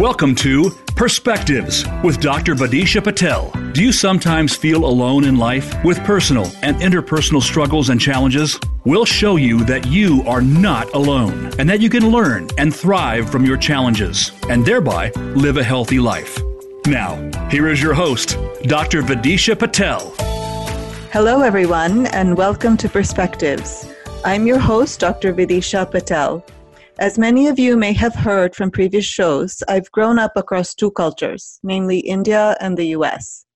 Welcome to Perspectives with Dr. Vidisha Patel. Do you sometimes feel alone in life with personal and interpersonal struggles and challenges? We'll show you that you are not alone and that you can learn and thrive from your challenges and thereby live a healthy life. Now, here is your host, Dr. Vidisha Patel. Hello, everyone, and welcome to Perspectives. I'm your host, Dr. Vidisha Patel. As many of you may have heard from previous shows, I've grown up across two cultures, namely India and the US.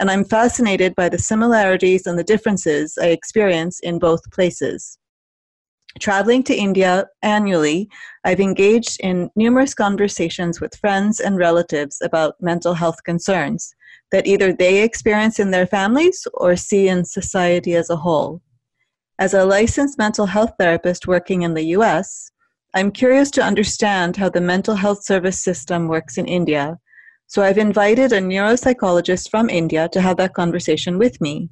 And I'm fascinated by the similarities and the differences I experience in both places. Traveling to India annually, I've engaged in numerous conversations with friends and relatives about mental health concerns that either they experience in their families or see in society as a whole. As a licensed mental health therapist working in the US, I'm curious to understand how the mental health service system works in India, so I've invited a neuropsychologist from India to have that conversation with me.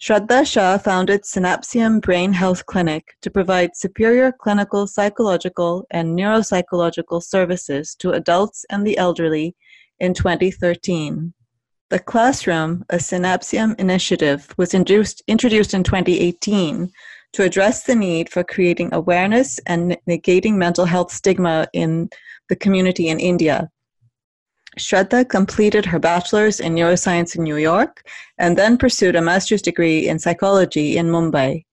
Shraddha Shah founded Synapsium Brain Health Clinic to provide superior clinical, psychological, and neuropsychological services to adults and the elderly in 2013. The Classroom, a Synapsium initiative, was introduced, introduced in 2018 to address the need for creating awareness and negating mental health stigma in the community in India. Shraddha completed her bachelor's in neuroscience in New York and then pursued a master's degree in psychology in Mumbai.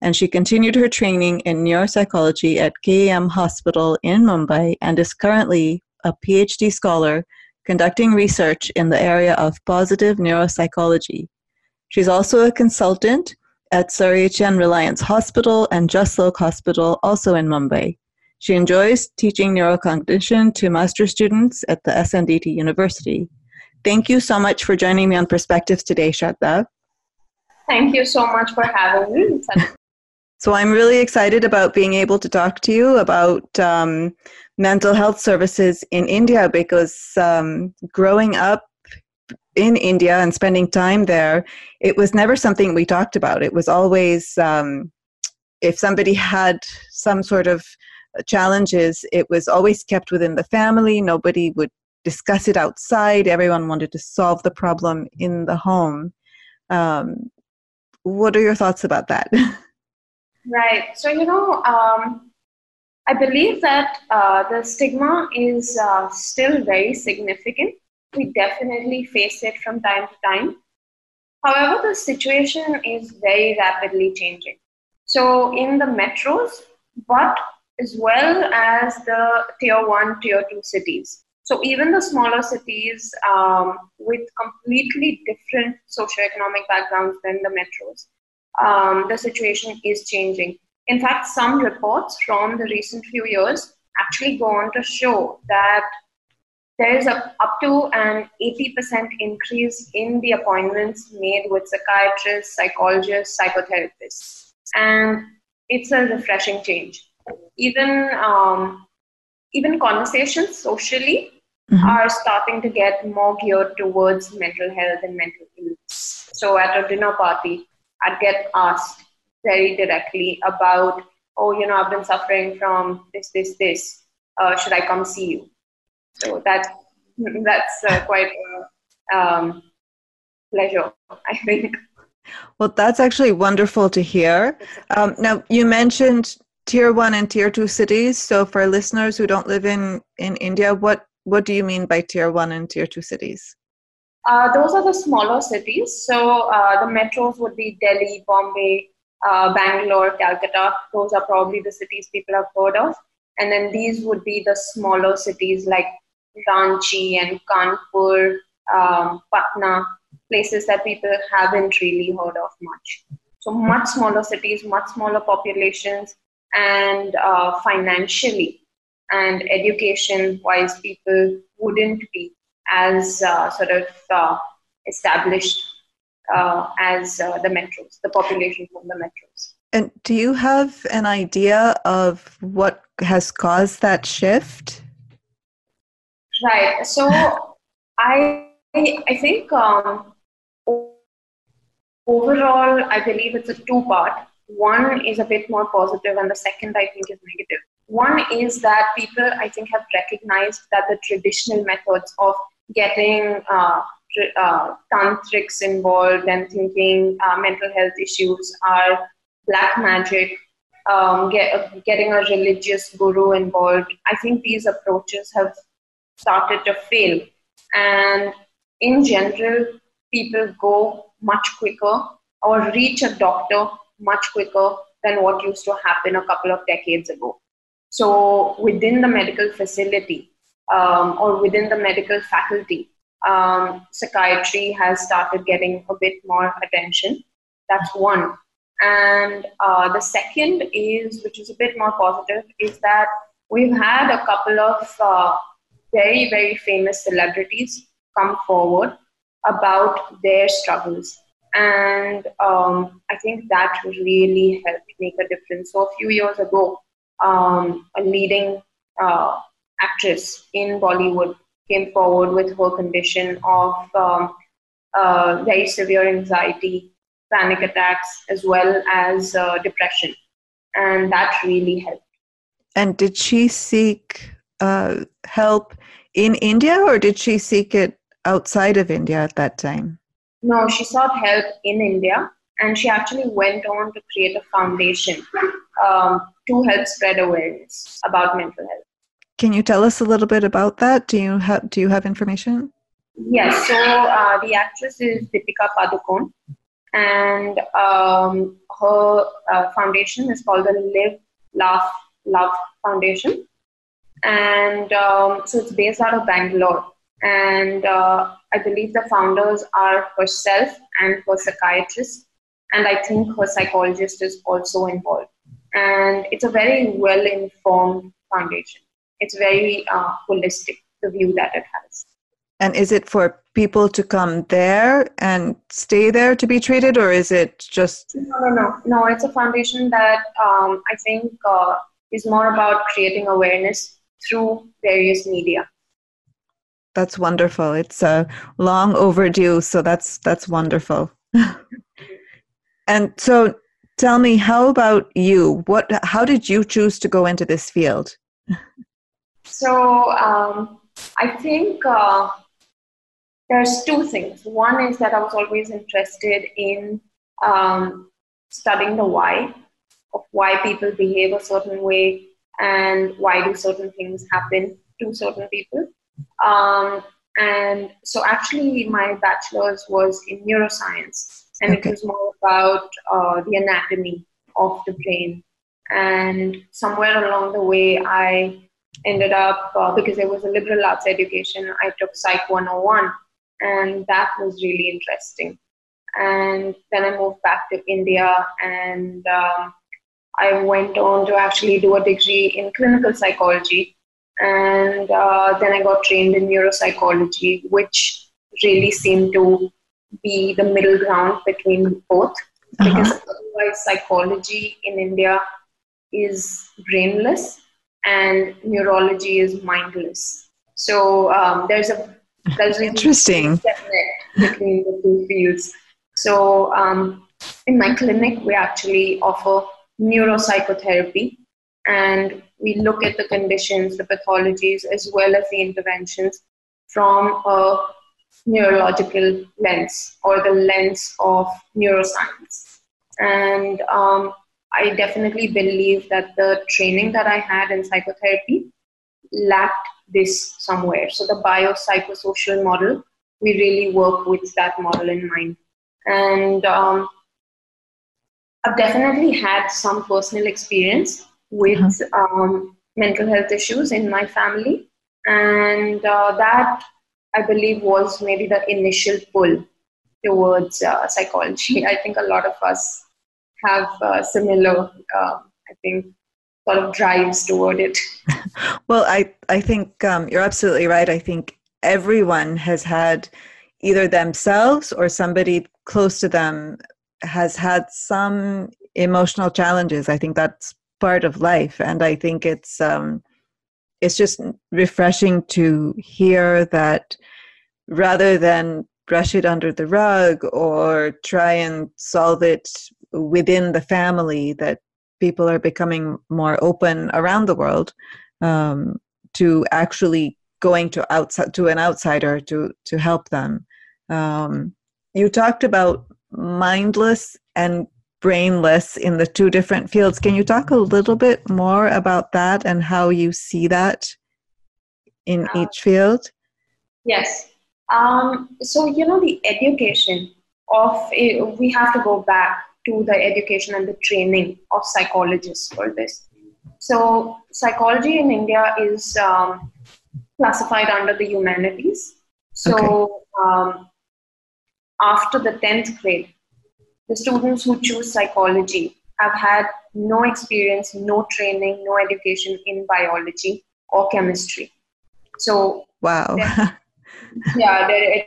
And she continued her training in neuropsychology at KEM Hospital in Mumbai and is currently a PhD scholar conducting research in the area of positive neuropsychology. She's also a consultant at Sir H. N. Reliance Hospital and Jaslok Hospital, also in Mumbai. She enjoys teaching neurocognition to master students at the SNDT University. Thank you so much for joining me on Perspectives today, Shraddha. Thank you so much for having me. so I'm really excited about being able to talk to you about um, mental health services in India because um, growing up in India and spending time there, it was never something we talked about. It was always um, if somebody had some sort of challenges, it was always kept within the family. Nobody would discuss it outside. Everyone wanted to solve the problem in the home. Um, what are your thoughts about that? Right. So, you know, um, I believe that uh, the stigma is uh, still very significant we definitely face it from time to time. However, the situation is very rapidly changing. So, in the metros, but as well as the tier one, tier two cities. So, even the smaller cities um, with completely different socioeconomic backgrounds than the metros, um, the situation is changing. In fact, some reports from the recent few years actually go on to show that there is a, up to an 80% increase in the appointments made with psychiatrists, psychologists, psychotherapists. And it's a refreshing change. Even, um, even conversations socially mm-hmm. are starting to get more geared towards mental health and mental illness. So at a dinner party, I'd get asked very directly about, oh, you know, I've been suffering from this, this, this. Uh, should I come see you? So that that's uh, quite a um, pleasure, I think. Well, that's actually wonderful to hear. Um, now, you mentioned tier one and tier two cities. So, for listeners who don't live in in India, what what do you mean by tier one and tier two cities? Uh, those are the smaller cities. So, uh, the metros would be Delhi, Bombay, uh, Bangalore, Calcutta. Those are probably the cities people have heard of. And then these would be the smaller cities like Ranchi and Kanpur, um, Patna, places that people haven't really heard of much. So much smaller cities, much smaller populations, and uh, financially and education-wise, people wouldn't be as uh, sort of uh, established uh, as uh, the metros, the population from the metros. And do you have an idea of what has caused that shift? Right. So I I think um, overall I believe it's a two part. One is a bit more positive, and the second I think is negative. one is that people, I think, have recognized that the traditional methods of getting uh, uh, tantrics involved and thinking uh, mental health issues are black magic, um, get, getting a religious guru involved. I think these approaches have started to fail. And in general, people go much quicker or reach a doctor much quicker than what used to happen a couple of decades ago. So, within the medical facility um, or within the medical faculty, um, psychiatry has started getting a bit more attention. That's one. And uh, the second is, which is a bit more positive, is that we've had a couple of uh, very, very famous celebrities come forward about their struggles. And um, I think that really helped make a difference. So, a few years ago, um, a leading uh, actress in Bollywood came forward with her condition of um, uh, very severe anxiety, panic attacks, as well as uh, depression. And that really helped. And did she seek uh, help in India or did she seek it outside of India at that time? No, she sought help in India and she actually went on to create a foundation um, to help spread awareness about mental health. Can you tell us a little bit about that? Do you have Do you have information? Yes. So uh, the actress is Deepika Padukone, and um, her uh, foundation is called the Live, Laugh, Love Foundation, and um, so it's based out of Bangalore. And uh, I believe the founders are herself and her psychiatrist, and I think her psychologist is also involved. And it's a very well informed foundation it's very uh, holistic the view that it has and is it for people to come there and stay there to be treated or is it just no no no no it's a foundation that um, i think uh, is more about creating awareness through various media. That's wonderful. It's uh, long overdue so that's that's wonderful. And so tell me how about you? What how did you choose to go into this field? So um, I think uh, there's two things. One is that I was always interested in um, studying the why of why people behave a certain way and why do certain things happen to certain people. Um, and so actually my bachelor's was in neuroscience and okay. it was more about uh, the anatomy of the brain. And somewhere along the way, I ended up uh, because it was a liberal arts education i took psych 101 and that was really interesting and then i moved back to india and um, i went on to actually do a degree in clinical psychology and uh, then i got trained in neuropsychology which really seemed to be the middle ground between both uh-huh. because otherwise psychology in india is brainless and neurology is mindless. So um, there's a there's interesting between the two fields. So um, in my clinic, we actually offer neuropsychotherapy, and we look at the conditions, the pathologies, as well as the interventions from a neurological lens or the lens of neuroscience. And um, I definitely believe that the training that I had in psychotherapy lacked this somewhere. So the biopsychosocial model, we really work with that model in mind. And um, I've definitely had some personal experience with uh-huh. um, mental health issues in my family. And uh, that, I believe, was maybe the initial pull towards uh, psychology. I think a lot of us have uh, similar, uh, I think, sort of drives toward it. well, I I think um, you're absolutely right. I think everyone has had either themselves or somebody close to them has had some emotional challenges. I think that's part of life, and I think it's um, it's just refreshing to hear that rather than brush it under the rug or try and solve it within the family that people are becoming more open around the world um, to actually going to outside to an outsider to to help them. Um, you talked about mindless and brainless in the two different fields. Can you talk a little bit more about that and how you see that in uh, each field? Yes. Um, so, you know, the education of, we have to go back to the education and the training of psychologists for this. So, psychology in India is um, classified under the humanities. So, okay. After the 10th grade, the students who choose psychology have had no experience, no training, no education in biology or chemistry. So, wow. yeah, their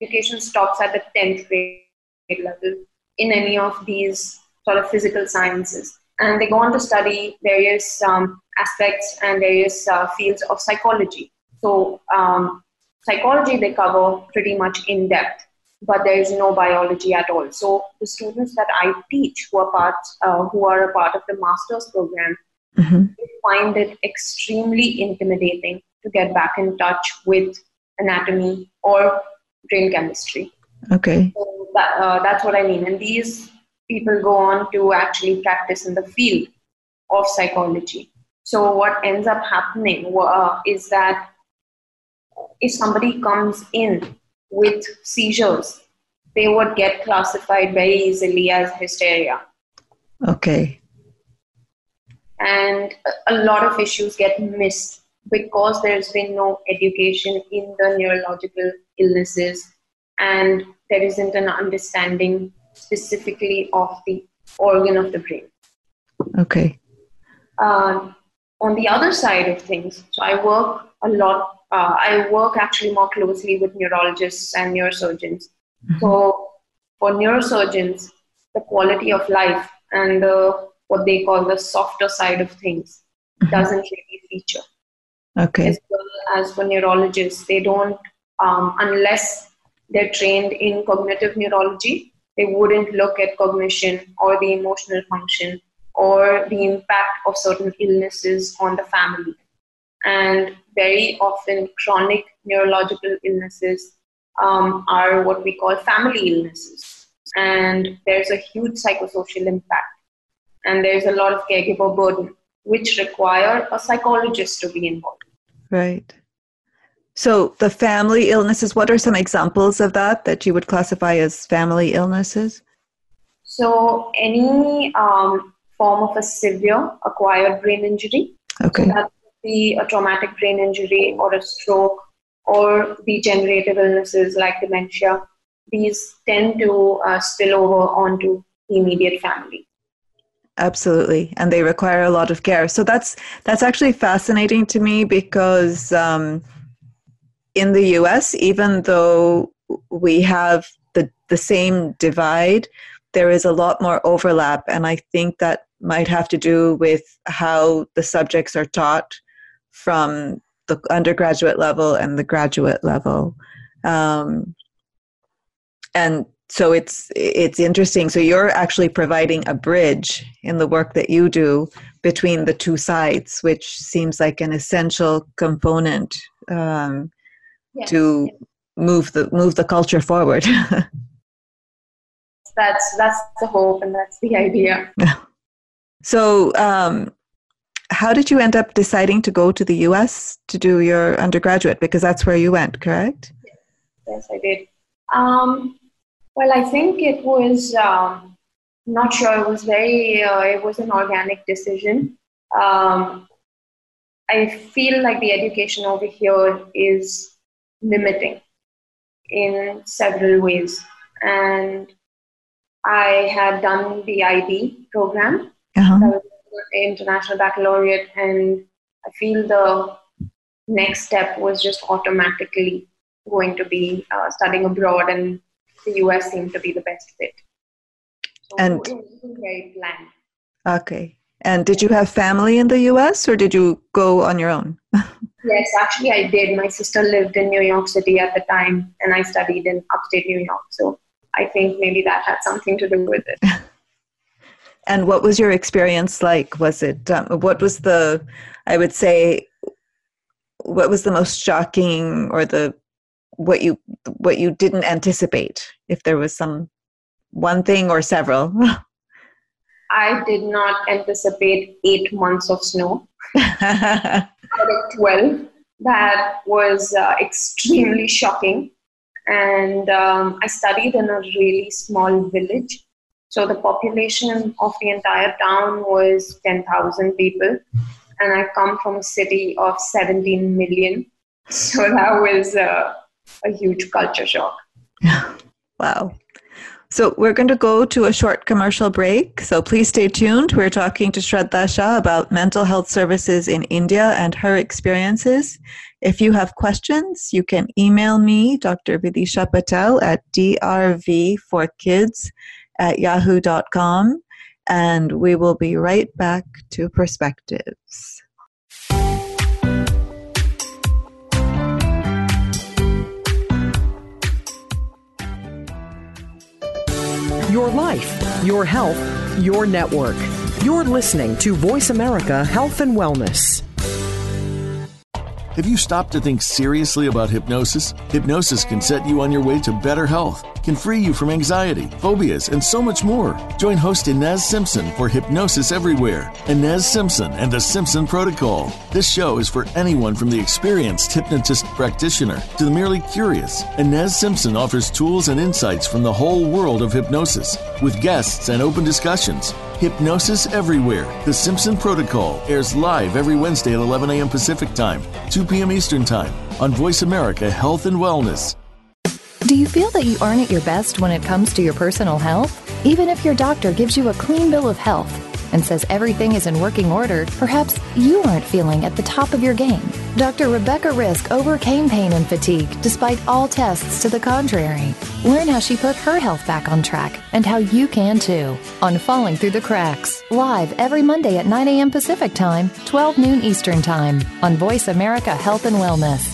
education stops at the 10th grade level in any of these sort of physical sciences. And they go on to study various um, aspects and various uh, fields of psychology. So, um, psychology they cover pretty much in depth, but there is no biology at all. So, the students that I teach who are part, uh, who are a part of the master's program, mm-hmm. find it extremely intimidating to get back in touch with anatomy or brain chemistry. Okay. So that, uh, that's what I mean. And these people go on to actually practice in the field of psychology. So what ends up happening uh, is that if somebody comes in with seizures, they would get classified very easily as hysteria. Okay. And a lot of issues get missed because there's been no education in the neurological illnesses and there isn't an understanding specifically of the organ of the brain. Okay. Um, on the other side of things, so I work a lot, uh, I work actually more closely with neurologists and neurosurgeons. Mm-hmm. So for neurosurgeons, the quality of life and the, what they call the softer side of things mm-hmm. doesn't really feature. Okay. As well as for neurologists, they don't, um, unless they're trained in cognitive neurology, they wouldn't look at cognition or the emotional function or the impact of certain illnesses on the family. And very often, chronic neurological illnesses um, are what we call family illnesses. And there's a huge psychosocial impact. And there's a lot of caregiver burden, which require a psychologist to be involved. Right. So the family illnesses, what are some examples of that that you would classify as family illnesses? So any um, form of a severe acquired brain injury. Okay. So that could be a traumatic brain injury or a stroke or degenerative illnesses like dementia. These tend to uh, spill over onto the immediate family. Absolutely. And they require a lot of care. So that's that's actually fascinating to me because um, in the us even though we have the the same divide there is a lot more overlap. And i think that might have to do with how the subjects are taught from the undergraduate level and the graduate level. Um, and so it's it's interesting. So you're actually providing a bridge in the work that you do between the two sides which seems like an essential component um, yes. to move the move the culture forward. That's that's the hope and that's the idea. So um, how did you end up deciding to go to the us to do your undergraduate because that's where you went correct yes i did um, well, I think it was um, not sure. It was very. Uh, it was an organic decision. Um, I feel like the education over here is limiting in several ways, and I had done the IB program, uh-huh. International baccalaureate, and I feel the next step was just automatically going to be uh, studying abroad and the US seemed to be the best fit. So and very planned. Okay. And did you have family in the US or did you go on your own? yes, actually, I did. My sister lived in New York City at the time, and I studied in upstate New York. So I think maybe that had something to do with it. And what was your experience like? Was it, um, what was the, I would say, what was the most shocking or the, what you, what you didn't anticipate? If there was some one thing or several? I did not anticipate eight months of snow out of 12. That was uh, extremely shocking. And um, I studied in a really small village. So the population of the entire town was 10,000 people. And I come from a city of 17 million. So that was uh, a huge culture shock. wow. So we're going to go to a short commercial break. So please stay tuned. We're talking to Shraddha Shah about mental health services in India and her experiences. If you have questions, you can email me, Dr. Vidisha Patel, at drv4kids at yahoo.com. And we will be right back to Perspectives. Your life, your health, your network. You're listening to Voice America Health and Wellness. Have you stopped to think seriously about hypnosis? Hypnosis can set you on your way to better health, can free you from anxiety, phobias, and so much more. Join host Inez Simpson for Hypnosis Everywhere, Inez Simpson and the Simpson Protocol. This show is for anyone from the experienced hypnotist practitioner to the merely curious. Inez Simpson offers tools and insights from the whole world of hypnosis with guests and open discussions. Hypnosis Everywhere, The Simpson Protocol airs live every Wednesday at 11 a.m. Pacific Time, 2 p.m. Eastern Time on Voice America Health and Wellness. Do you feel that you aren't at your best when it comes to your personal health? Even if your doctor gives you a clean bill of health and says everything is in working order, perhaps you aren't feeling at the top of your game. Dr. Rebecca Risk overcame pain and fatigue despite all tests to the contrary. Learn how she put her health back on track and how you can too on Falling Through the Cracks, live every Monday at 9 a.m. Pacific Time, 12 noon Eastern Time on Voice America Health and Wellness.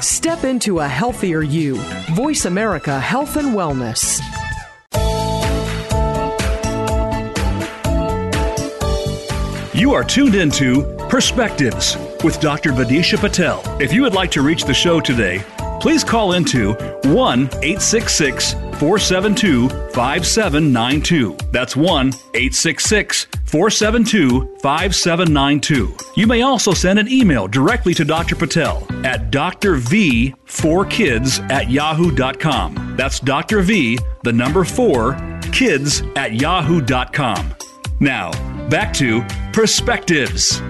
Step into a healthier you. Voice America Health and Wellness. You are tuned into Perspectives with Dr. Vidisha Patel. If you would like to reach the show today, please call into 1 866 472 5792. That's 1 866 472 5792. You may also send an email directly to Dr. Patel at drv4kids at yahoo.com. That's Dr. V, the number 4, kids at yahoo.com. Now, back to Perspectives.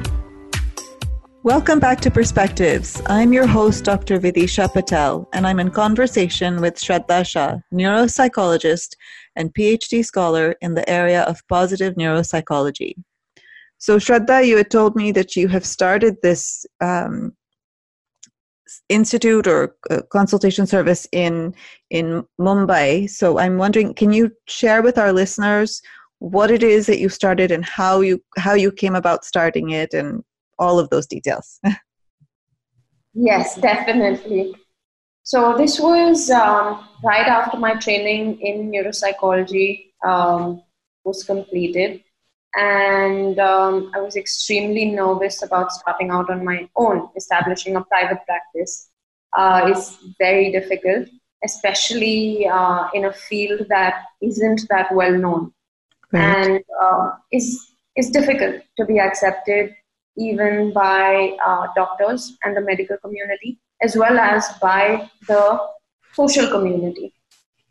Welcome back to Perspectives. I'm your host, Dr. Vidisha Patel, and I'm in conversation with Shraddha Shah, neuropsychologist and PhD scholar in the area of positive neuropsychology. So, Shraddha, you had told me that you have started this um, institute or uh, consultation service in in Mumbai. So, I'm wondering, can you share with our listeners what it is that you started and how you how you came about starting it and all of those details. yes, definitely. So this was um, right after my training in neuropsychology um, was completed, and um, I was extremely nervous about starting out on my own. Establishing a private practice uh, is very difficult, especially uh, in a field that isn't that well known, right. and uh, is is difficult to be accepted even by uh, doctors and the medical community, as well as by the social community.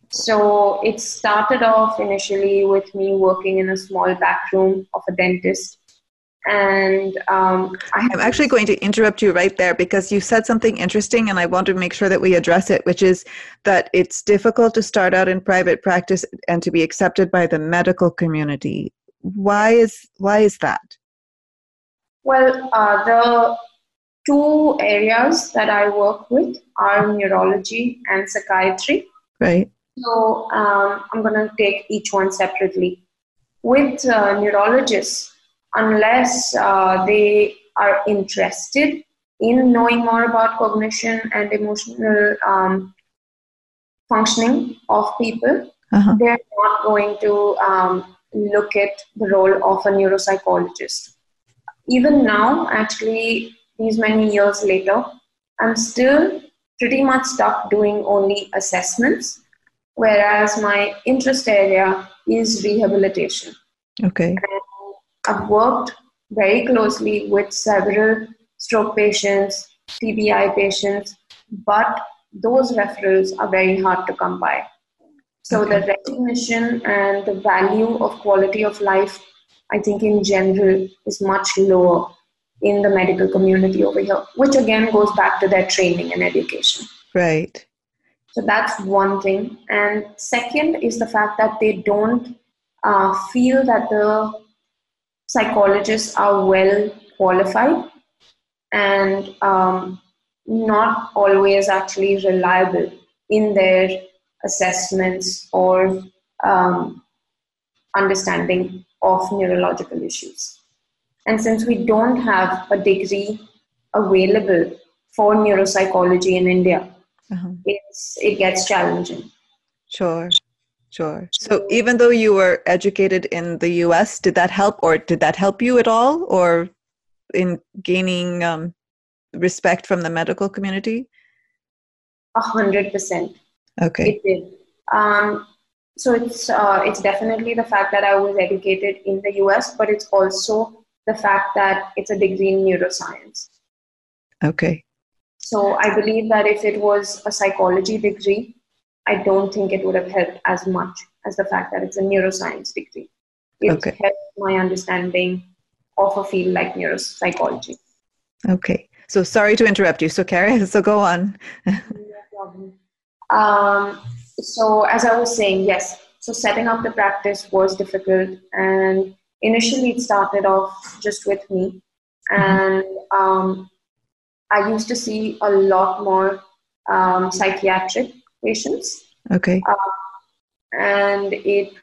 So it started off initially with me working in a small back room of a dentist. And um, I am actually going to interrupt you right there because you said something interesting, and I want to make sure that we address it, which is that it's difficult to start out in private practice and to be accepted by the medical community. Why is why is that? Well, uh, the two areas that I work with are neurology and psychiatry. Right. So um, I'm going to take each one separately. With uh, neurologists, unless uh, they are interested in knowing more about cognition and emotional um, functioning of people, uh-huh. they're not going to um, look at the role of a neuropsychologist. Even now, actually, these many years later, I'm still pretty much stuck doing only assessments, whereas my interest area is rehabilitation. Okay. And I've worked very closely with several stroke patients, TBI patients, but those referrals are very hard to come by. So okay. the recognition and the value of quality of life, I think in general, is much lower in the medical community over here, which again goes back to their training and education. Right. So that's one thing. And second is the fact that they don't uh, feel that the psychologists are well qualified and um, not always actually reliable in their assessments or um, understanding of neurological issues. And since we don't have a degree available for neuropsychology in India, uh-huh. it's, it gets challenging. Sure, sure. So even though you were educated in the US, did that help or did that help you at all or in gaining um, respect from the medical community? A hundred percent. Okay. It did. Um, so it's uh, it's definitely the fact that I was educated in the US, but it's also the fact that it's a degree in neuroscience. Okay. So I believe that if it was a psychology degree, I don't think it would have helped as much as the fact that it's a neuroscience degree. It okay. helped my understanding of a field like neuropsychology. Okay. So sorry to interrupt you. So Carrie, so go on. no problem. Um, so as I was saying, yes. So setting up the practice was difficult, and initially it started off just with me. And um, i used to see a lot more um, psychiatric patients. Okay. Uh, and it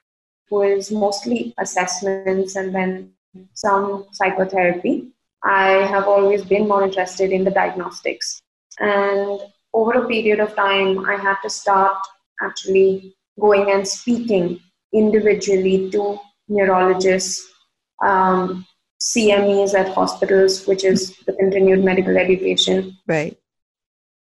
was mostly assessments and then some psychotherapy. I have always been more interested in the diagnostics. And over a period of time i had to start actually going and speaking individually to neurologists, um, CMEs at hospitals, which is the continued medical education. Right.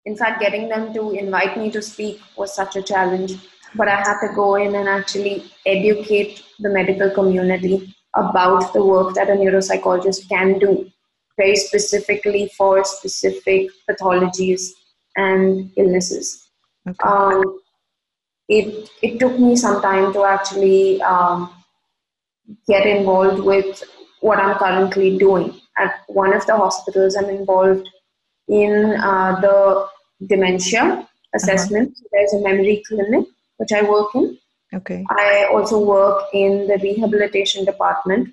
In fact, getting them to invite me to speak was such a challenge, but I had to go in and actually educate the medical community about the work that a neuropsychologist can do, very specifically for specific pathologies and illnesses. Okay. Um, it, it took me some time to actually um, get involved with what I'm currently doing. At one of the hospitals, I'm involved in uh, the dementia assessment. Uh-huh. There's a memory clinic which I work in. Okay. I also work in the rehabilitation department,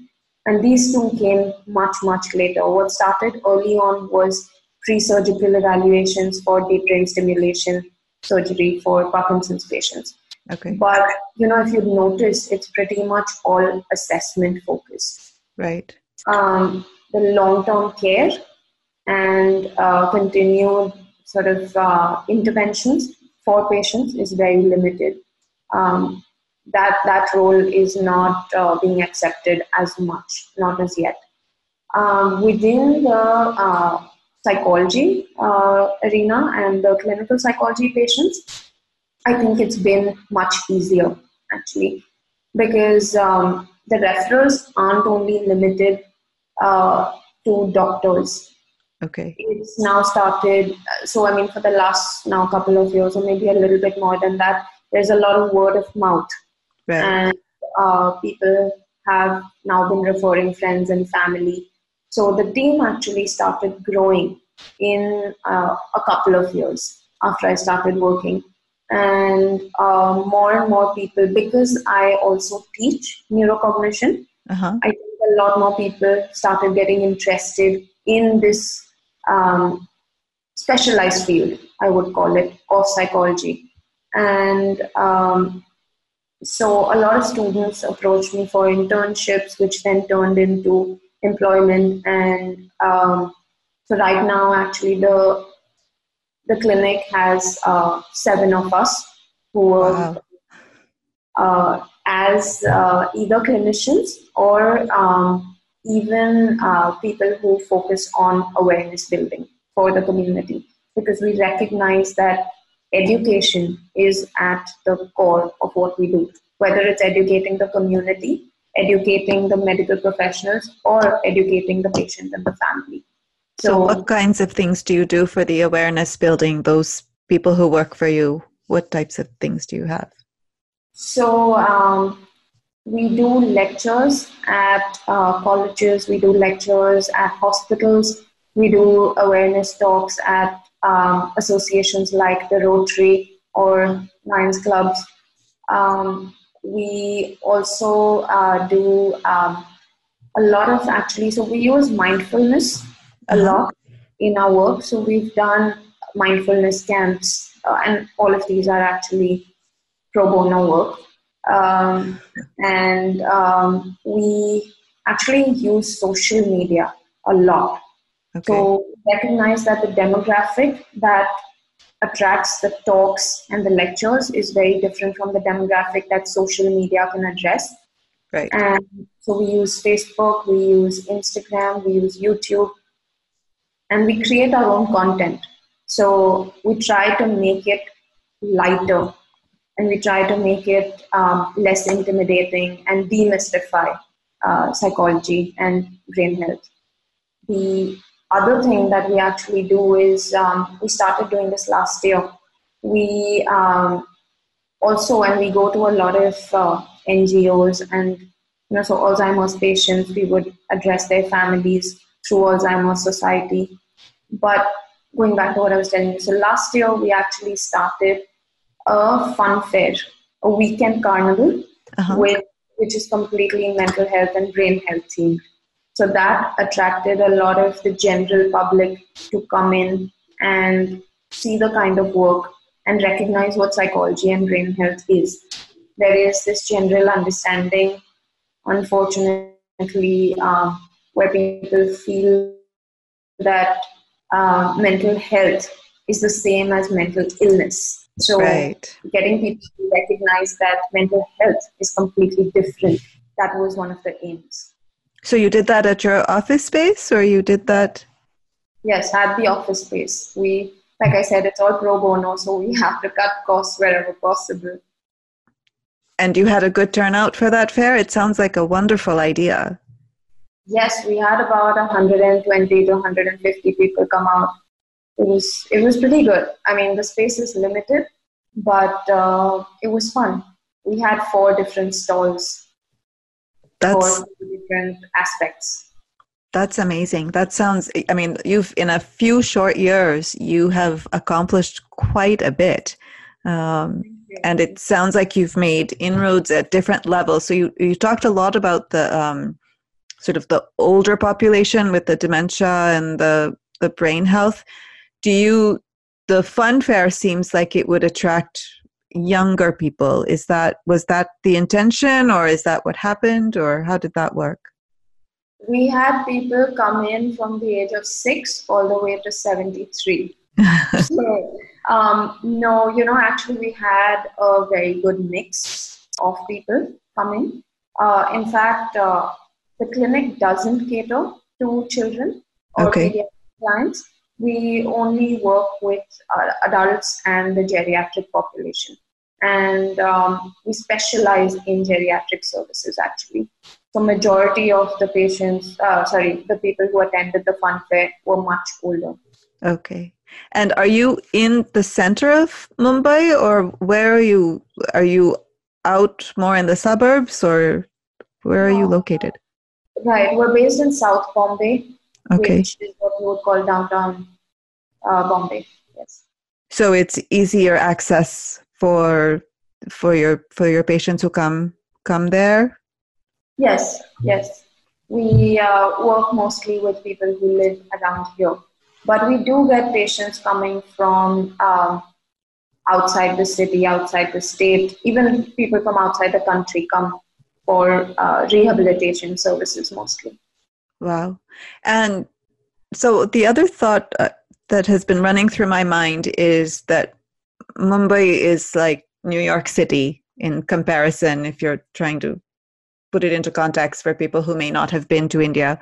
and these two came much, much later. What started early on was pre surgical evaluations for deep brain stimulation surgery for Parkinson's patients. Okay. But you know, if you notice, it's pretty much all assessment focused. Right. Um, the long-term care and uh, continued sort of uh, interventions for patients is very limited. Um, that that role is not uh, being accepted as much, not as yet. Um, within the uh, psychology uh, arena and the clinical psychology patients, I think it's been much easier actually because um, the referrals aren't only limited uh, to doctors. Okay. It's now started. So I mean, for the last now couple of years, or maybe a little bit more than that, there's a lot of word of mouth, right. and uh, people have now been referring friends and family So the team actually started growing in uh, a couple of years after I started working. And uh, more and more people, because I also teach neurocognition, uh-huh. I think a lot more people started getting interested in this um, specialized field, I would call it, of psychology. And um, so a lot of students approached me for internships, which then turned into employment. And um, so right now, actually, the the clinic has uh, seven of us who work wow. uh, as uh, either clinicians or um, even uh, people who focus on awareness building for the community because we recognize that education is at the core of what we do, whether it's educating the community, educating the medical professionals, or educating the patient and the family. So, so what kinds of things do you do for the awareness building? Those people who work for you, what types of things do you have? So, um, we do lectures at uh, colleges, we do lectures at hospitals, we do awareness talks at um, associations like the Rotary or Lions Clubs. Um, we also uh, do um, a lot of actually, so we use mindfulness a uh-huh. lot in our work. So we've done mindfulness camps, uh, and all of these are actually pro bono work. Um, and um, we actually use social media a lot. Okay. So recognize that the demographic that attracts the talks and the lectures is very different from the demographic that social media can address. Right. And so we use Facebook, we use Instagram, we use YouTube, and we create our own content. So we try to make it lighter and we try to make it um, less intimidating and demystify uh, psychology and brain health. The other thing that we actually do is um, we started doing this last year. We um, also, when we go to a lot of uh, NGOs and you know, so Alzheimer's patients, we would address their families through Alzheimer's Society. But going back to what I was telling you, so last year we actually started a fun fair, a weekend carnival, uh-huh. with, which is completely mental health and brain health themed. So that attracted a lot of the general public to come in and see the kind of work and recognize what psychology and brain health is. There is this general understanding, unfortunately, um, where people feel that uh, mental health is the same as mental illness. So, right. getting people to recognize that mental health is completely different, that was one of the aims. So you did that at your office space or you did that? Yes, at the office space. We, like I said, it's all pro bono, so we have to cut costs wherever possible. And you had a good turnout for that fair? It sounds like a wonderful idea. Yes, we had about 120 to 150 people come out. It was it was pretty good. I mean, the space is limited, but uh, it was fun. We had four different stalls that's different aspects. That's amazing. That sounds i mean you've in a few short years you have accomplished quite a bit. Um, and it sounds like you've made inroads at different levels. So you, you talked a lot about the um, sort of the older population with the dementia and the the brain health. Do you the fun fair seems like it would attract younger people? Is that was that the intention or is that what happened or how did that work? We had people come in from the age of 6 all the way to 73 so um, no you know actually we had a very good mix of people coming uh, in fact uh, the clinic doesn't cater to children or okay. clients we only work with uh, adults and the geriatric population. And um, we specialize in geriatric services actually. So majority of the patients, uh, sorry, the people who attended the fun fair were much older. Okay. And are you in the center of Mumbai or where are you? Are you out more in the suburbs or where are you located? Right, we're based in South Bombay, Okay. which is what we would call downtown uh, Bombay. Yes. So it's easier access for for your for your patients who come come there. Yes, yes. We uh, work mostly with people who live around here, but we do get patients coming from um, outside the city, outside the state. Even people from outside the country come for uh, rehabilitation services mostly. Wow. And so the other thought uh, that has been running through my mind is that Mumbai is like New York City in comparison, if you're trying to put it into context for people who may not have been to India,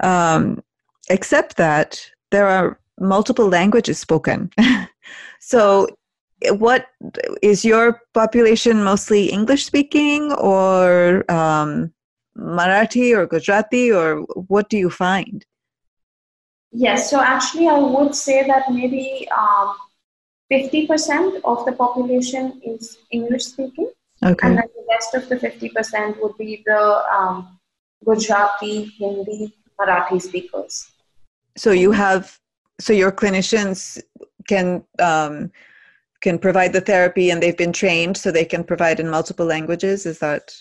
um, except that there are multiple languages spoken. so, what is your population mostly English speaking or um, Marathi or Gujarati, or what do you find? Yes, so actually, I would say that maybe um, 50% of the population is English speaking. Okay. And then the rest of the 50% would be the um, Gujarati, Hindi, Marathi speakers. So you have, so your clinicians can um, can provide the therapy, and they've been trained, so they can provide in multiple languages. Is that?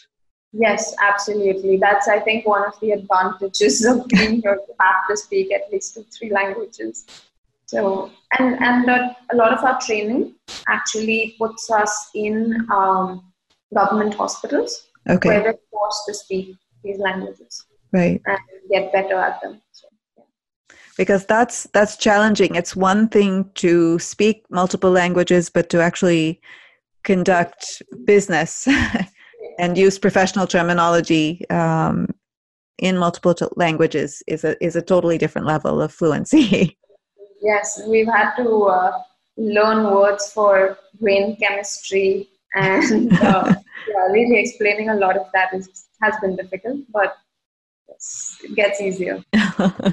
Yes, absolutely. That's I think one of the advantages of being here to have to speak at least two, three languages. So and and a lot of our training actually puts us in um, government hospitals Okay. where we're forced to speak these languages Right. and get better at them. So, yeah. because that's that's challenging it's one thing to speak multiple languages but to actually conduct business and use professional terminology um, in multiple t- languages is a is a totally different level of fluency Yes, we've had to uh, learn words for brain chemistry, and uh, yeah, really explaining a lot of that is, has been difficult, but it gets easier.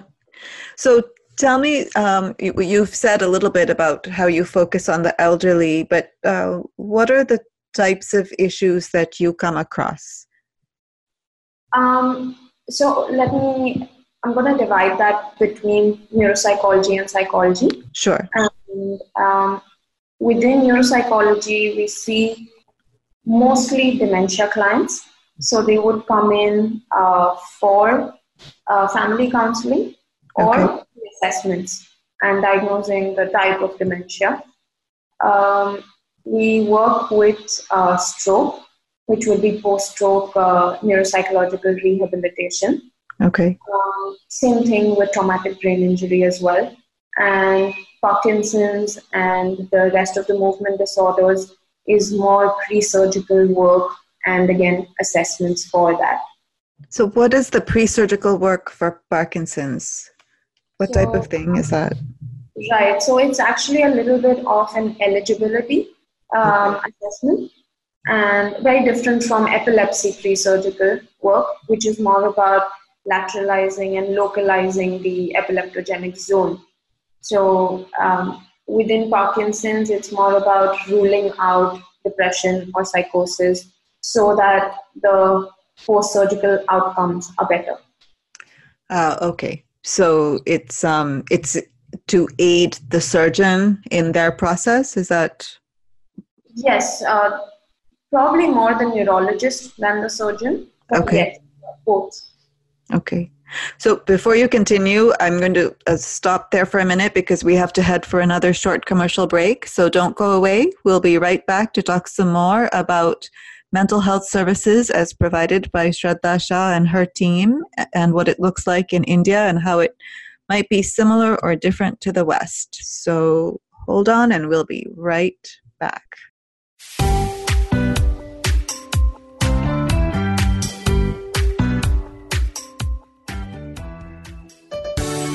so tell me um, you, you've said a little bit about how you focus on the elderly but uh, what are the types of issues that you come across Um, so let me, I'm going to divide that between neuropsychology and psychology. sure And um, within neuropsychology, we see mostly dementia clients. So they would come in uh, for uh, family counseling or Okay. assessments and diagnosing the type of dementia. Um, we work with uh, stroke, which would be post stroke uh, neuropsychological rehabilitation. okay Um, same thing with traumatic brain injury as well. And Parkinson's and the rest of the movement disorders is more pre surgical work and again assessments for that. So, what is the pre surgical work for Parkinson's? What type of thing is that? Right, so it's actually a little bit of an eligibility um, assessment and very different from epilepsy pre surgical work, which is more about lateralizing and localizing the epileptogenic zone. So um, within Parkinson's, it's more about ruling out depression or psychosis so that the post surgical outcomes are better. Uh, okay, so it's um, it's to aid the surgeon in their process. Is that Yes, uh, probably more the neurologist than the surgeon. Okay. Yes, both. okay? So before you continue, I'm going to uh, stop there for a minute because we have to head for another short commercial break. So don't go away. We'll be right back to talk some more about mental health services as provided by Shraddha Shah and her team and what it looks like in India and how it might be similar or different to the West. So hold on and we'll be right back.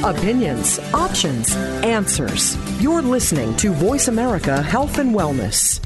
Opinions, options, answers. You're listening to Voice America Health and Wellness.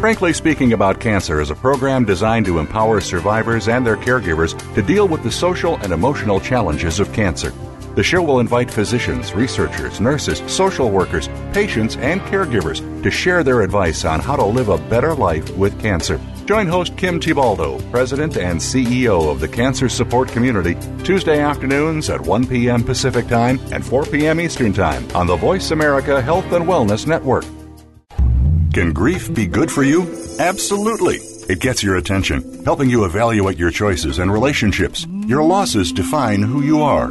Frankly Speaking About Cancer is a program designed to empower survivors and their caregivers to deal with the social and emotional challenges of cancer. The show will invite physicians, researchers, nurses, social workers, patients, and caregivers to share their advice on how to live a better life with cancer. Join host Kim Thiboldeaux, President and CEO of the Cancer Support Community, Tuesday afternoons at 1 p.m. Pacific Time and 4 p.m. Eastern Time on the Voice America Health and Wellness Network. Can grief be good for you? Absolutely. It gets your attention, helping you evaluate your choices and relationships. Your losses define who you are.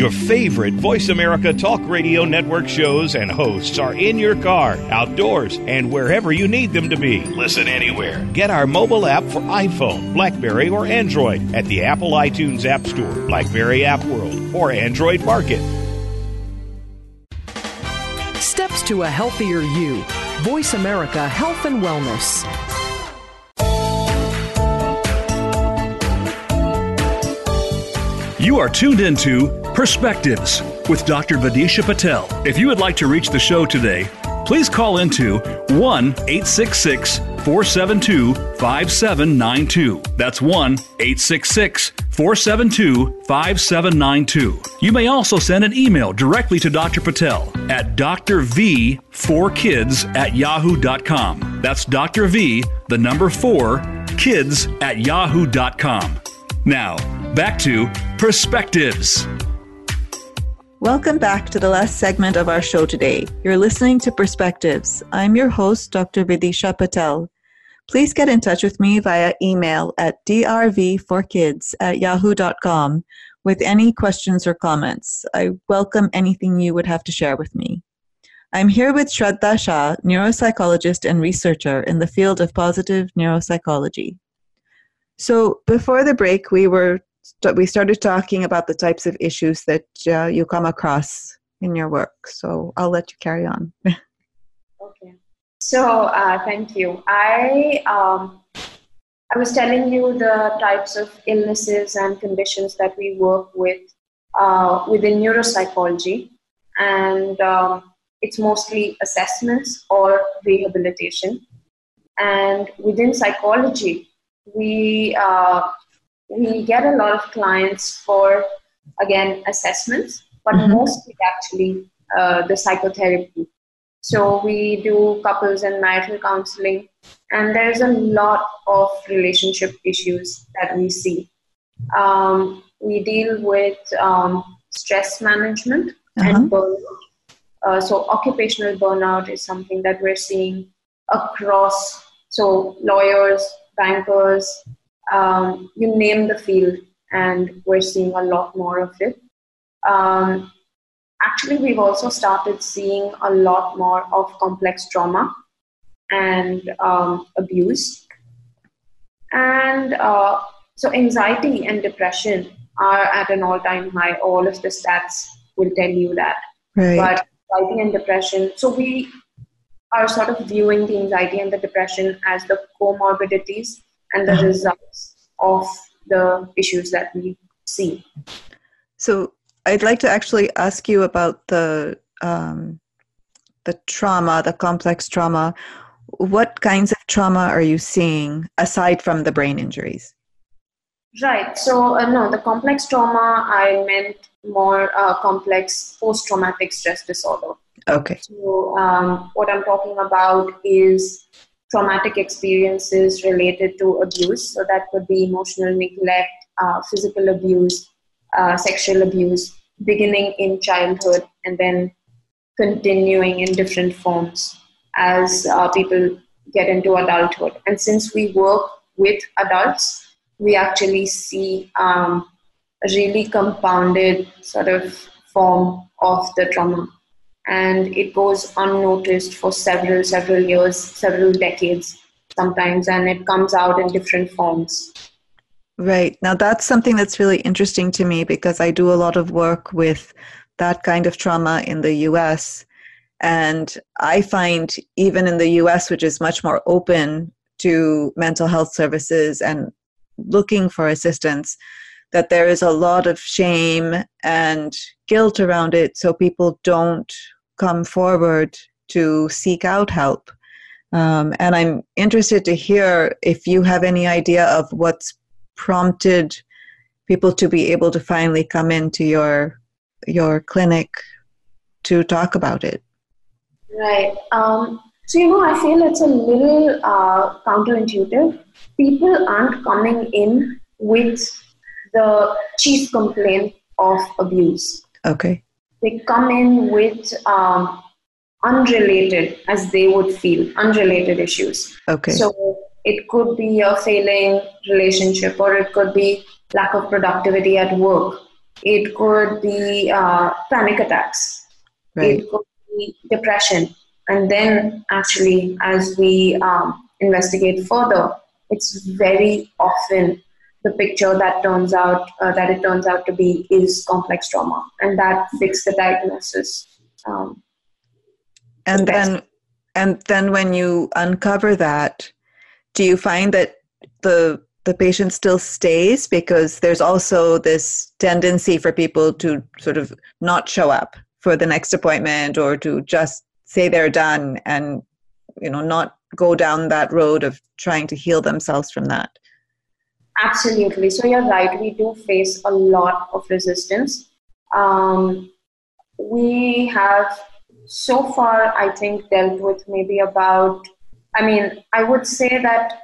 Your favorite Voice America Talk Radio Network shows and hosts are in your car, outdoors, and wherever you need them to be. Listen anywhere. Get our mobile app for iPhone, Blackberry, or Android at the Apple iTunes App Store, Blackberry App World, or Android Market. Steps to a healthier you. Voice America Health and Wellness. You are tuned into Perspectives with Dr. Vidisha Patel. If you would like to reach the show today, please call into 1 866 472 5792. That's 1 866 472 5792. You may also send an email directly to Dr. Patel at drv4kids at yahoo.com. That's Dr. V, the number 4, kids at yahoo.com. Now, back to Perspectives. Welcome back to the last segment of our show today. You're listening to Perspectives. I'm your host, Dr. Vidisha Patel. Please get in touch with me via email at drv4kids at yahoo.com with any questions or comments. I welcome anything you would have to share with me. I'm here with Shraddha Shah, neuropsychologist and researcher in the field of positive neuropsychology. So before the break, we were we started talking about the types of issues that uh, you come across in your work. So I'll let you carry on. okay. So uh, thank you. I um, I was telling you the types of illnesses and conditions that we work with uh, within neuropsychology, and um, it's mostly assessments or rehabilitation. And within psychology, we uh, we get a lot of clients for again assessments, but mm-hmm. mostly actually uh, the psychotherapy. So we do couples and marital counseling, and there's a lot of relationship issues that we see. Um, we deal with um, stress management uh-huh. and burnout. Uh, so occupational burnout is something that we're seeing across. So lawyers, bankers, um, you name the field, and we're seeing a lot more of it. Um, actually, we've also started seeing a lot more of complex trauma and um, abuse. And uh, so, anxiety and depression are at an all time high. All of the stats will tell you that. Right. But anxiety and depression, so we are sort of viewing the anxiety and the depression as the comorbidities and the uh-huh. results of the issues that we see. So I'd like to actually ask you about the um, the trauma, the complex trauma. What kinds of trauma are you seeing aside from the brain injuries? Right. So uh, no, the complex trauma I meant more uh, complex post-traumatic stress disorder. Okay. So um, what I'm talking about is traumatic experiences related to abuse. So that could be emotional neglect, uh, physical abuse, uh, sexual abuse, beginning in childhood and then continuing in different forms as uh, people get into adulthood. And since we work with adults, we actually see um, a really compounded sort of form of the trauma and it goes unnoticed for several several years several decades sometimes and it comes out in different forms. Right. Now that's something that's really interesting to me because i do a lot of work with that kind of trauma in the us and i find even in the us which is much more open to mental health services and looking for assistance that there is a lot of shame and guilt around it so people don't come forward to seek out help. Um, and i'm interested to hear if you have any idea of what's prompted people to be able to finally come into your your clinic to talk about it. Right. Um, so you know i feel it's a little uh, counterintuitive. People aren't coming in with the chief complaint of abuse. Okay. They come in with um, unrelated, as they would feel, unrelated issues. Okay. So it could be a failing relationship, or it could be lack of productivity at work. It could be uh, panic attacks. Right. It could be depression. And then, actually, as we um, investigate further, it's very often the picture that turns out uh, that it turns out to be is complex trauma, and that fixes the diagnosis. Um, and the then, and then when you uncover that, do you find that the the patient still stays because there's also this tendency for people to sort of not show up for the next appointment or to just say they're done and you know not go down that road of trying to heal themselves from that Absolutely. So you're right. We do face a lot of resistance. Um, we have so far, I think, dealt with maybe about, I mean, I would say that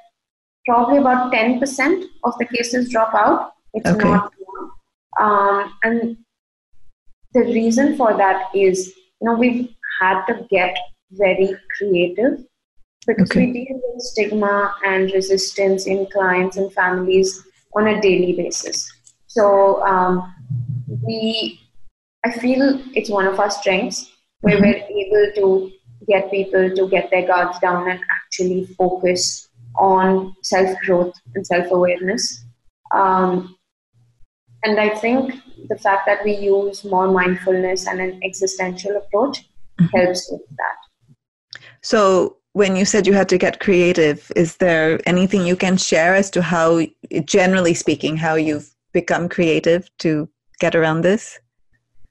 probably about 10% of the cases drop out. It's okay. not um, and the reason for that is, you know, we've had to get very creative because okay. we deal with stigma and resistance in clients and families on a daily basis. So um, we, I feel it's one of our strengths where mm-hmm. we're able to get people to get their guards down and actually focus on self growth and self awareness. Um, and I think the fact that we use more mindfulness and an existential approach mm-hmm. helps with that. So, when you said you had to get creative, is there anything you can share as to how, generally speaking, how you've become creative to get around this?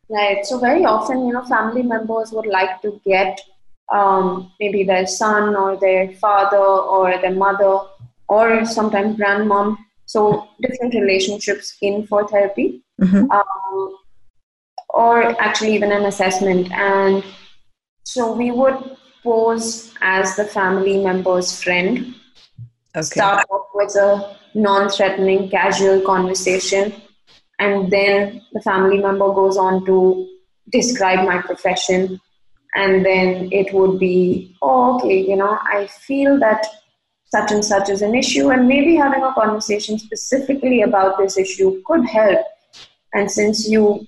Right. So very often, you know, family members would like to get um, maybe their son or their father or their mother or sometimes grandmom. So different relationships in for therapy, mm-hmm. um, or actually even an assessment. And so we would pose as the family member's friend. Okay. Start off with a non threatening, casual conversation, and then the family member goes on to describe my profession. And then it would be, oh, okay, you know, I feel that such and such is an issue, and maybe having a conversation specifically about this issue could help. And since you,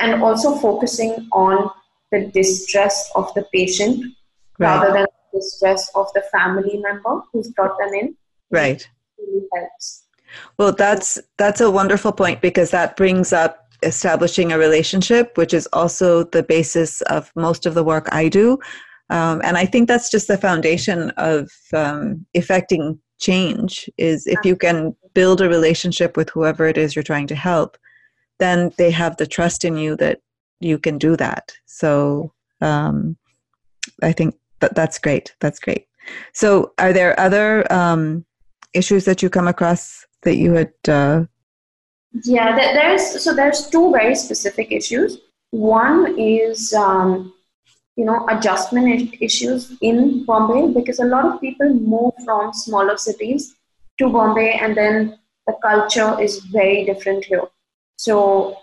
and also focusing on the distress of the patient right. rather than the stress of the family member who's brought them in. Right. Really helps. Well, that's that's a wonderful point because that brings up establishing a relationship, which is also the basis of most of the work I do. Um, and I think that's just the foundation of um, effecting change. Is if you can build a relationship with whoever it is you're trying to help, then they have the trust in you that you can do that. So um, I think but that's great. That's great. So, are there other um, issues that you come across that you had? Uh... Yeah, there's so there's two very specific issues. One is um, you know adjustment issues in Bombay because a lot of people move from smaller cities to Bombay, and then the culture is very different here. So,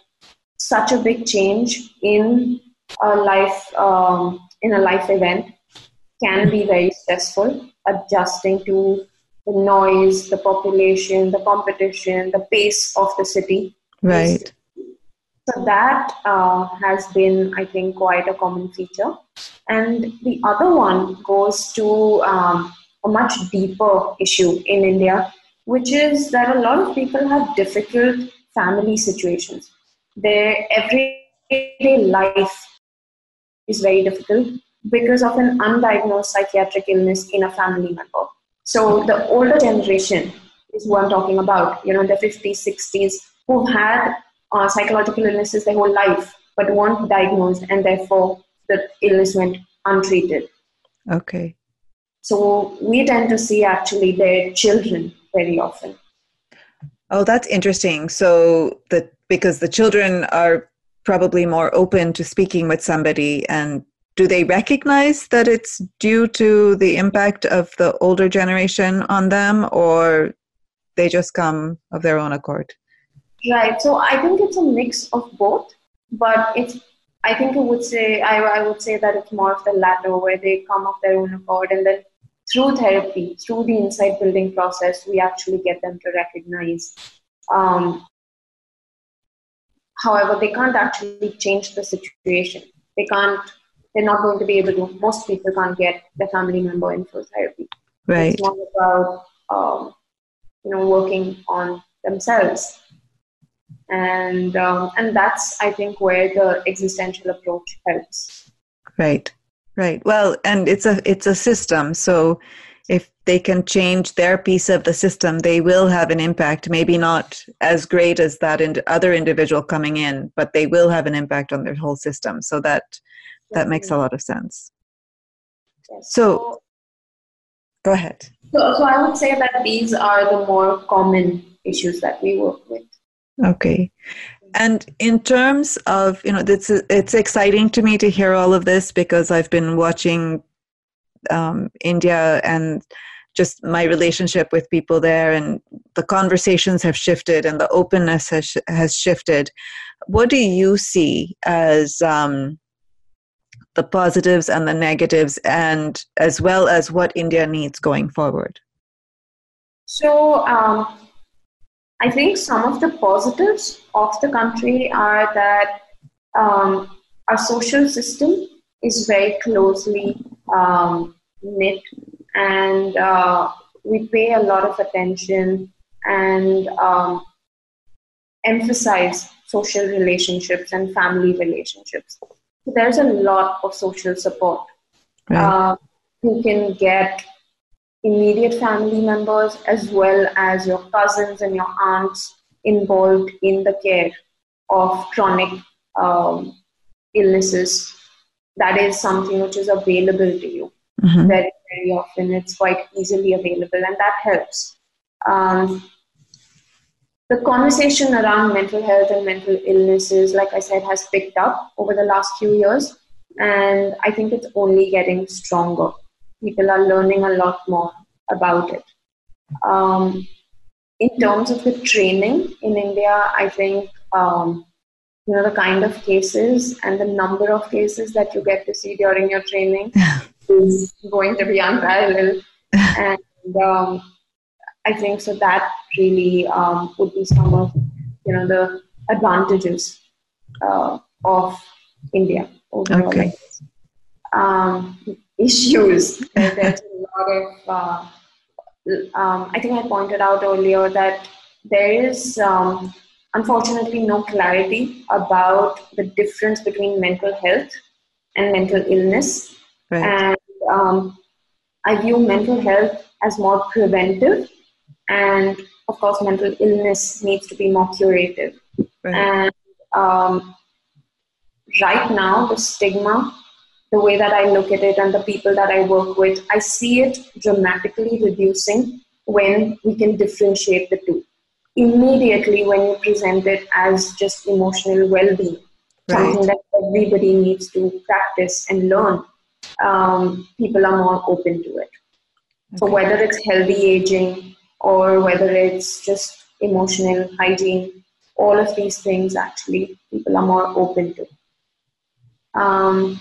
such a big change in a life um, in a life event can be very stressful, adjusting to the noise, the population, the competition, the pace of the city. Right. So that uh, has been, I think, quite a common feature. And the other one goes to um, a much deeper issue in India, which is that a lot of people have difficult family situations. Their everyday life is very difficult because of an undiagnosed psychiatric illness in a family member. So the older generation is who I'm talking about, you know, the 50s, 60s, who've had uh, psychological illnesses their whole life, but weren't diagnosed, and therefore the illness went untreated. Okay. So we tend to see actually their children very often. Oh, that's interesting. So the because the children are probably more open to speaking with somebody and do they recognize that it's due to the impact of the older generation on them or they just come of their own accord? Right. So i think it's a mix of both but it's i think i would say I, I would say that it's more of the latter where they come of their own accord and then through therapy through the insight building process we actually get them to recognize um, however they can't actually change the situation. They can't they're not going to be able to, most people can't get their family member in for therapy. Right. It's more about, um, you know, working on themselves. And, um, and that's, I think, where the existential approach helps. Right. Right. Well, and it's a, it's a system. So if they can change their piece of the system, they will have an impact. Maybe not as great as that in other individual coming in, but they will have an impact on their whole system. So that that makes a lot of sense. So, go ahead. So, so I would say that these are the more common issues that we work with. Okay. And in terms of, you know, it's, it's exciting to me to hear all of this because I've been watching um, India and just my relationship with people there and the conversations have shifted and the openness has, has shifted. What do you see as um, the positives and the negatives, and as well as what India needs going forward? So, um, I think some of the positives of the country are that um, our social system is very closely um, knit and uh, we pay a lot of attention and um, emphasize social relationships and family relationships there's a lot of social support. Right. Uh, you can get immediate family members as well as your cousins and your aunts involved in the care of chronic um, illnesses. That is something which is available to you mm-hmm. very, very often. It's quite easily available, and that helps. Um, the conversation around mental health and mental illnesses, like I said, has picked up over the last few years. And I think it's only getting stronger. People are learning a lot more about it. Um, in terms of the training in India, I think um, you know the kind of cases and the number of cases that you get to see during your training is going to be unparalleled. and um, I think so that really um, would be some of you know the advantages uh, of India overall. Okay. Um, issues. There's a lot of. Uh, um, I think I pointed out earlier that there is um, unfortunately no clarity about the difference between mental health and mental illness, right. and um, I view mental health as more preventive and of course mental illness needs to be more curative right. and um, right now the stigma the way that i look at it and the people that i work with i see it dramatically reducing when we can differentiate the two immediately when you present it as just emotional well-being right. something that everybody needs to practice and learn um, people are more open to it okay. so whether it's healthy aging or whether it's just emotional hygiene, all of these things actually people are more open to. Um,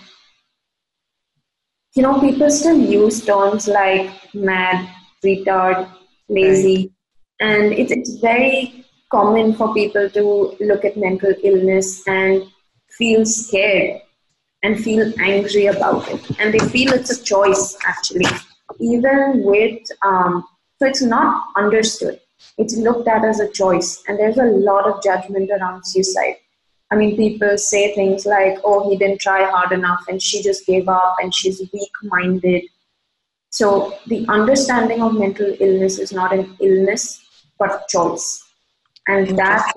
you know, people still use terms like mad, retard, lazy, and it's, it's very common for people to look at mental illness and feel scared and feel angry about it. And they feel it's a choice, actually. Even with um, so it's not understood. It's looked at as a choice. And there's a lot of judgment around suicide. I mean, people say things like, oh, he didn't try hard enough and she just gave up and she's weak minded. So the understanding of mental illness is not an illness, but choice. And that,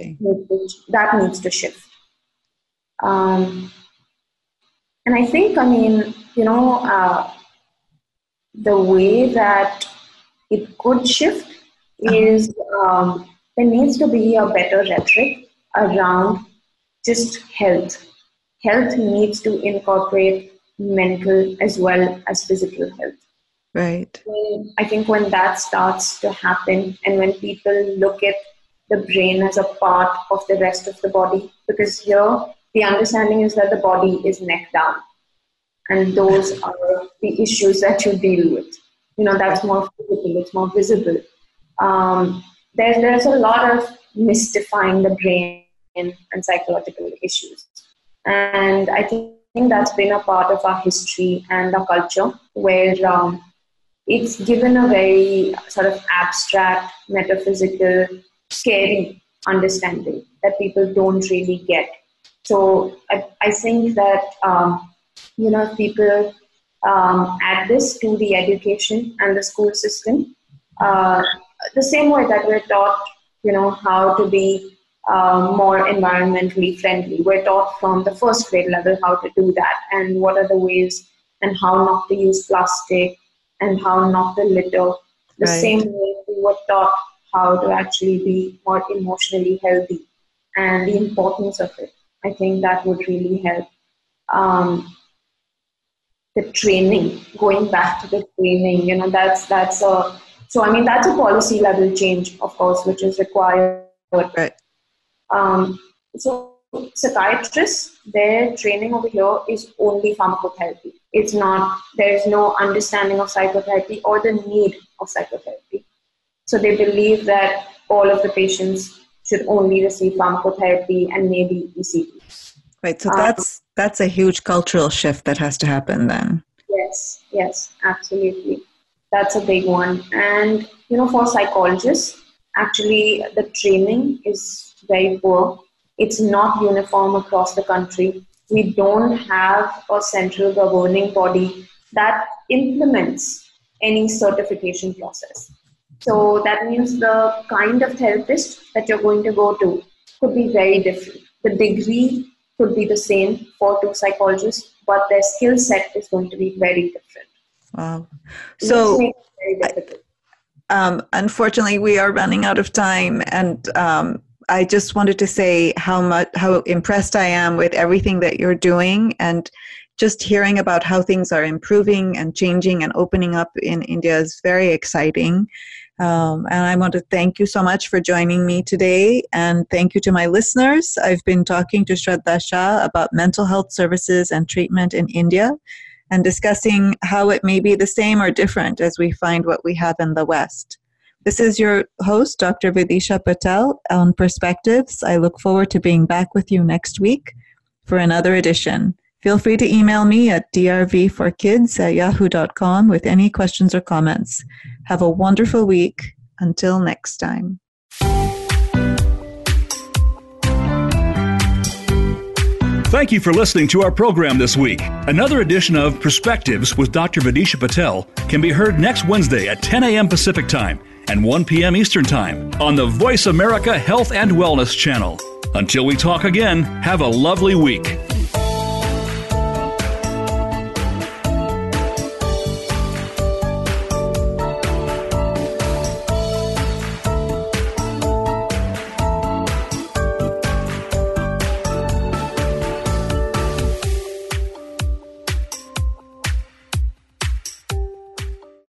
that needs to shift. Um, and I think, I mean, you know, uh, the way that it could shift is um, there needs to be a better rhetoric around just health. Health needs to incorporate mental as well as physical health. Right. I think when that starts to happen and when people look at the brain as a part of the rest of the body, because here the understanding is that the body is neck down. And those are the issues that you deal with. You know, that's more physical, it's more visible. Um, there's, there's a lot of mystifying the brain and psychological issues. And I think that's been a part of our history and our culture where um, it's given a very sort of abstract, metaphysical, scary understanding that people don't really get. So I, I think that, um, you know, people um, add this to the education and the school system, uh, the same way that we're taught, you know, how to be uh, more environmentally friendly. We're taught from the first grade level how to do that and what are the ways and how not to use plastic and how not to litter. The right. same way we were taught how to actually be more emotionally healthy and the importance of it. I think that would really help. Um, the training, going back to the training, you know, that's that's a so I mean that's a policy level change, of course, which is required. Right. Um, so psychiatrists, their training over here is only pharmacotherapy. It's not, there's no understanding of psychotherapy or the need of psychotherapy. So they believe that all of the patients should only receive pharmacotherapy and maybe ECT. Right. So that's um, that's a huge cultural shift that has to happen then. Yes. Yes. Absolutely. That's a big one. And you know, for psychologists, actually, the training is very poor. It's not uniform across the country. We don't have a central governing body that implements any certification process. So that means the kind of therapist that you're going to go to could be very different. The degree could be the same for two psychologists, but their skill set is going to be very different. Wow. So, um, unfortunately, we are running out of time, and um, I just wanted to say how much how impressed I am with everything that you're doing and just hearing about how things are improving and changing and opening up in India is very exciting. Um, and I want to thank you so much for joining me today. And thank you to my listeners. I've been talking to Shraddha Shah about mental health services and treatment in India and discussing how it may be the same or different as we find what we have in the West. This is your host, Dr. Vidisha Patel on Perspectives. I look forward to being back with you next week for another edition. Feel free to email me at drvforkids at yahoo.com with any questions or comments. Have a wonderful week. Until next time. Thank you for listening to our program this week. Another edition of Perspectives with Dr. Vidisha Patel can be heard next Wednesday at 10 a.m. Pacific Time and 1 p.m. Eastern Time on the Voice America Health and Wellness channel. Until we talk again, have a lovely week.